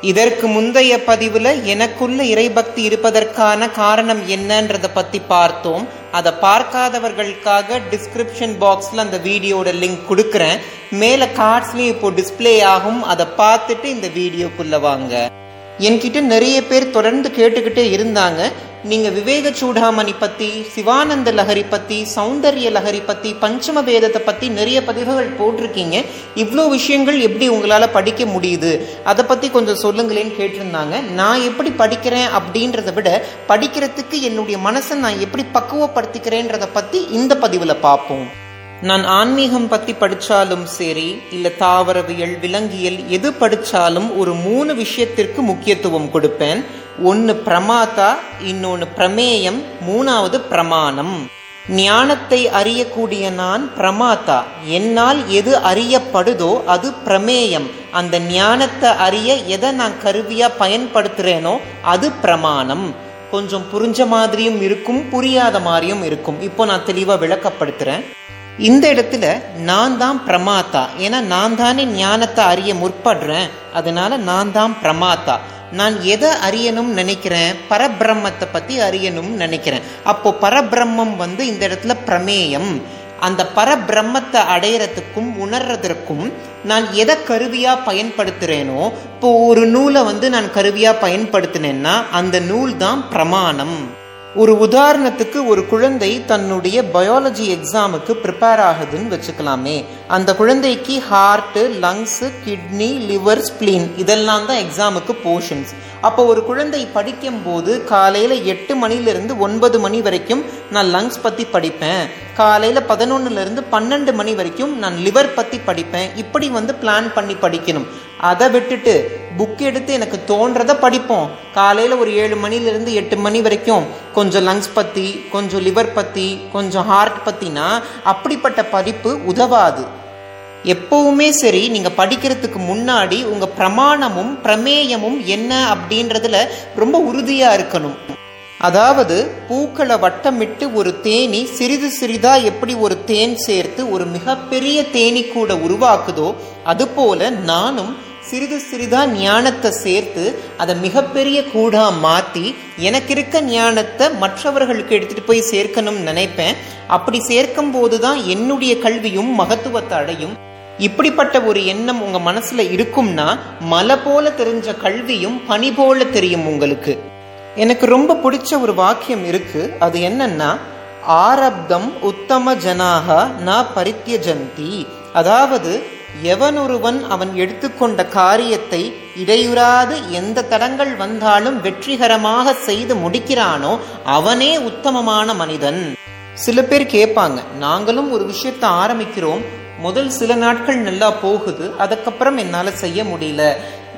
இதற்கு முந்தைய பதிவுல எனக்குள்ள இறைபக்தி இருப்பதற்கான காரணம் என்னன்றத பத்தி பார்த்தோம். அதை பார்க்காதவர்களுக்காக டிஸ்கிரிப்ஷன் பாக்ஸ்ல அந்த வீடியோட லிங்க் கொடுக்கறேன். மேல கார்ட்ஸ்லயும் இப்போ டிஸ்பிளே ஆகும். அதை பார்த்துட்டு இந்த வீடியோக்குள்ள வாங்க. என்கிட்ட நிறைய பேர் தொடர்ந்து கேட்டுக்கிட்டே இருந்தாங்க. நீங்கள் விவேக சூடாமணி பற்றி சிவானந்த லஹரி பற்றி சௌந்தர்ய லஹரி பற்றி பஞ்சம வேதத்தை பற்றி நிறைய பதிவுகள் போட்டிருக்கீங்க. இவ்வளோ விஷயங்கள் எப்படி உங்களால் படிக்க முடியுது? அதை பற்றி கொஞ்சம் சொல்லுங்களேன்னு கேட்டிருந்தாங்க. நான் எப்படி படிக்கிறேன் அப்படின்றத விட படிக்கிறதுக்கு என்னுடைய மனசை நான் எப்படி பக்குவப்படுத்திக்கிறேன்றதை பற்றி இந்த பதிவில் பார்ப்போம். நான் ஆன்மீகம் பத்தி படிச்சாலும் சரி இல்ல தாவரவியல் விலங்கியல் எது படிச்சாலும் ஒரு மூணு விஷயத்திற்கு முக்கியத்துவம் கொடுப்பேன். ஒன்னு பிரமாதா இன்னொன்னு பிரமேயம் மூணாவது பிரமாணம். ஞானத்தை அறியக்கூடிய நான் பிரமாதா. என்னால் எது அறியப்படுதோ அது பிரமேயம். அந்த ஞானத்தை அறிய எதை நான் கருவியா பயன்படுத்துறேனோ அது பிரமாணம். கொஞ்சம் புரிஞ்ச மாதிரியும் இருக்கும் புரியாத மாதிரியும் இருக்கும். இப்போ நான் தெளிவா விளக்கப்படுத்துறேன். இந்த இடத்துல நான் தான் பிரமாத்தா. ஏன்னா நான் தானே ஞானத்தை அறிய முற்படுறேன். அதனால நான் தான் பிரமாத்தா. நான் எதை அறியணும்னு நினைக்கிறேன்? பரபிரம்மத்தை பற்றி அறியணும்னு நினைக்கிறேன். அப்போ பரபிரம்மம் வந்து இந்த இடத்துல பிரமேயம். அந்த பரபிரம்மத்தை அடையிறதுக்கும் உணர்றதற்கும் நான் எதை கருவியாக பயன்படுத்துகிறேனோ இப்போ ஒரு நூலை வந்து நான் கருவியாக பயன்படுத்தினேன்னா அந்த நூல் தான் பிரமாணம். ஒரு உதாரணத்துக்கு ஒரு குழந்தை தன்னுடைய பயாலஜி எக்ஸாமுக்கு ப்ரிப்பேர் ஆகுதுன்னு வச்சுக்கலாமே. அந்த குழந்தைக்கு heart lungs kidney liver spleen இதெல்லாம் தான் எக்ஸாமுக்கு போர்ஷன்ஸ் அப்போ ஒரு குழந்தை படிக்கும் போது காலையில் எட்டு மணிலிருந்து ஒன்பது மணி வரைக்கும் நான் லங்ஸ் பற்றி படிப்பேன். காலையில் பதினொன்னுலேருந்து பன்னெண்டு மணி வரைக்கும் நான் லிவர் பற்றி படிப்பேன். இப்படி வந்து பிளான் பண்ணி படிக்கணும். அதை விட்டுட்டு புக் எடுத்து எனக்கு தோன்றதை படிப்போம். காலையில் ஒரு ஏழு மணிலேருந்து எட்டு மணி வரைக்கும் கொஞ்சம் லங்ஸ் பற்றி கொஞ்சம் லிவர் பற்றி கொஞ்சம் ஹார்ட் பற்றினா அப்படிப்பட்ட படிப்பு உதவாது. எப்பவுமே சரி நீங்கள் படிக்கிறதுக்கு முன்னாடி உங்கள் பிரமாணமும் பிரமேயமும் என்ன அப்படின்றதுல ரொம்ப உறுதியாக இருக்கணும். அதாவது பூக்களை வட்டமிட்டு ஒரு தேனி சிறிது சிறிதா எப்படி ஒரு தேன் சேர்த்து ஒரு மிகப்பெரிய தேனி கூட உருவாக்குதோ அதுபோல நானும் சிறிது சிறிதா ஞானத்தை சேர்த்து அதை மிகப்பெரிய கூடா மாத்தி எனக்கு இருக்க ஞானத்தை மற்றவர்களுக்கு எடுத்துட்டு போய் சேர்க்கணும்னு நினைப்பேன். அப்படி சேர்க்கும் போதுதான் என்னுடைய கல்வியும் மகத்துவத்தை அடையும். இப்படிப்பட்ட ஒரு எண்ணம் உங்க மனசுல இருக்கும்னா மலை போல தெரிஞ்ச கல்வியும் பனி போல தெரியும் உங்களுக்கு. எனக்கு ரொம்ப பிடிச்ச ஒரு வாக்கியம் இருக்கு. அது என்னன்னா ஆரப்தம் உத்தம ஜனாக ந பரித்தியஜந்தி. அதாவது எவனொருவன் அவன் எடுத்துக்கொண்ட காரியத்தை இடையுறாது எந்த தடங்கள் வந்தாலும் வெற்றிகரமாக செய்து முடிக்கிறானோ அவனே உத்தமமான மனிதன். சில பேர் கேட்பாங்க நாங்களும் ஒரு விஷயத்தை ஆரம்பிக்கிறோம். முதல் சில நாட்கள் நல்லா போகுது. அதுக்கப்புறம் என்னால் செய்ய முடியல.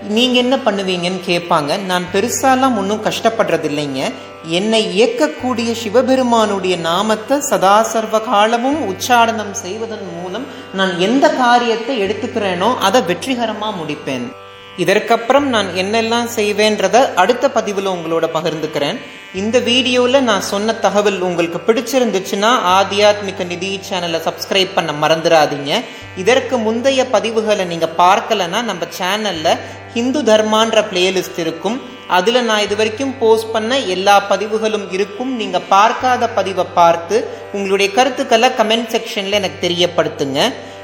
நீங்க என்ன பண்ணுவீங்கன்னு கேட்பாங்க நான் பெருசாலாம் ஒன்றும் கஷ்டப்படுறது இல்லைங்க என்னை இயக்கக்கூடிய சிவபெருமானுடைய நாமத்தை சதா சர்வ காலமும் உச்சாரணம் செய்வதன் மூலம் நான் எந்த காரியத்தை எடுத்துக்கிறேனோ அதை வெற்றிகரமா முடிப்பேன். இதற்கப்புறம் நான் என்னெல்லாம் செய்வேன்றத அடுத்த பதிவில் உங்களோட பகிர்ந்துக்கிறேன். இந்த வீடியோவில் நான் சொன்ன தகவல் உங்களுக்கு பிடிச்சிருந்துச்சுன்னா ஆத்தியாத்மிக நிதி சேனலை சப்ஸ்கிரைப் பண்ண மறந்துடாதீங்க. இதற்கு முந்தைய பதிவுகளை நீங்கள் பார்க்கலன்னா நம்ம சேனலில் ஹிந்து தர்மான்ற பிளேலிஸ்ட் இருக்கும். அதில் நான் இது வரைக்கும் போஸ்ட் பண்ண எல்லா பதிவுகளும் இருக்கும். நீங்கள் பார்க்காத பதிவை பார்த்து உங்களுடைய கருத்துக்களை கமெண்ட் செக்ஷனில் எனக்கு தெரியப்படுத்துங்க.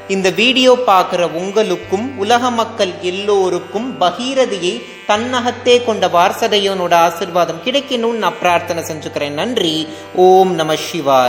இந்த வீடியோ பார்க்குற உங்களுக்கும் உலக மக்கள் எல்லோருக்கும் பகீரதியை தன்னகத்தே கொண்ட வாரசதையோனோட ஆசிர்வாதம் கிடைக்கணும்னு நான் பிரார்த்தனை செஞ்சுக்கிறேன். நன்றி. ஓம் நம சிவாய்.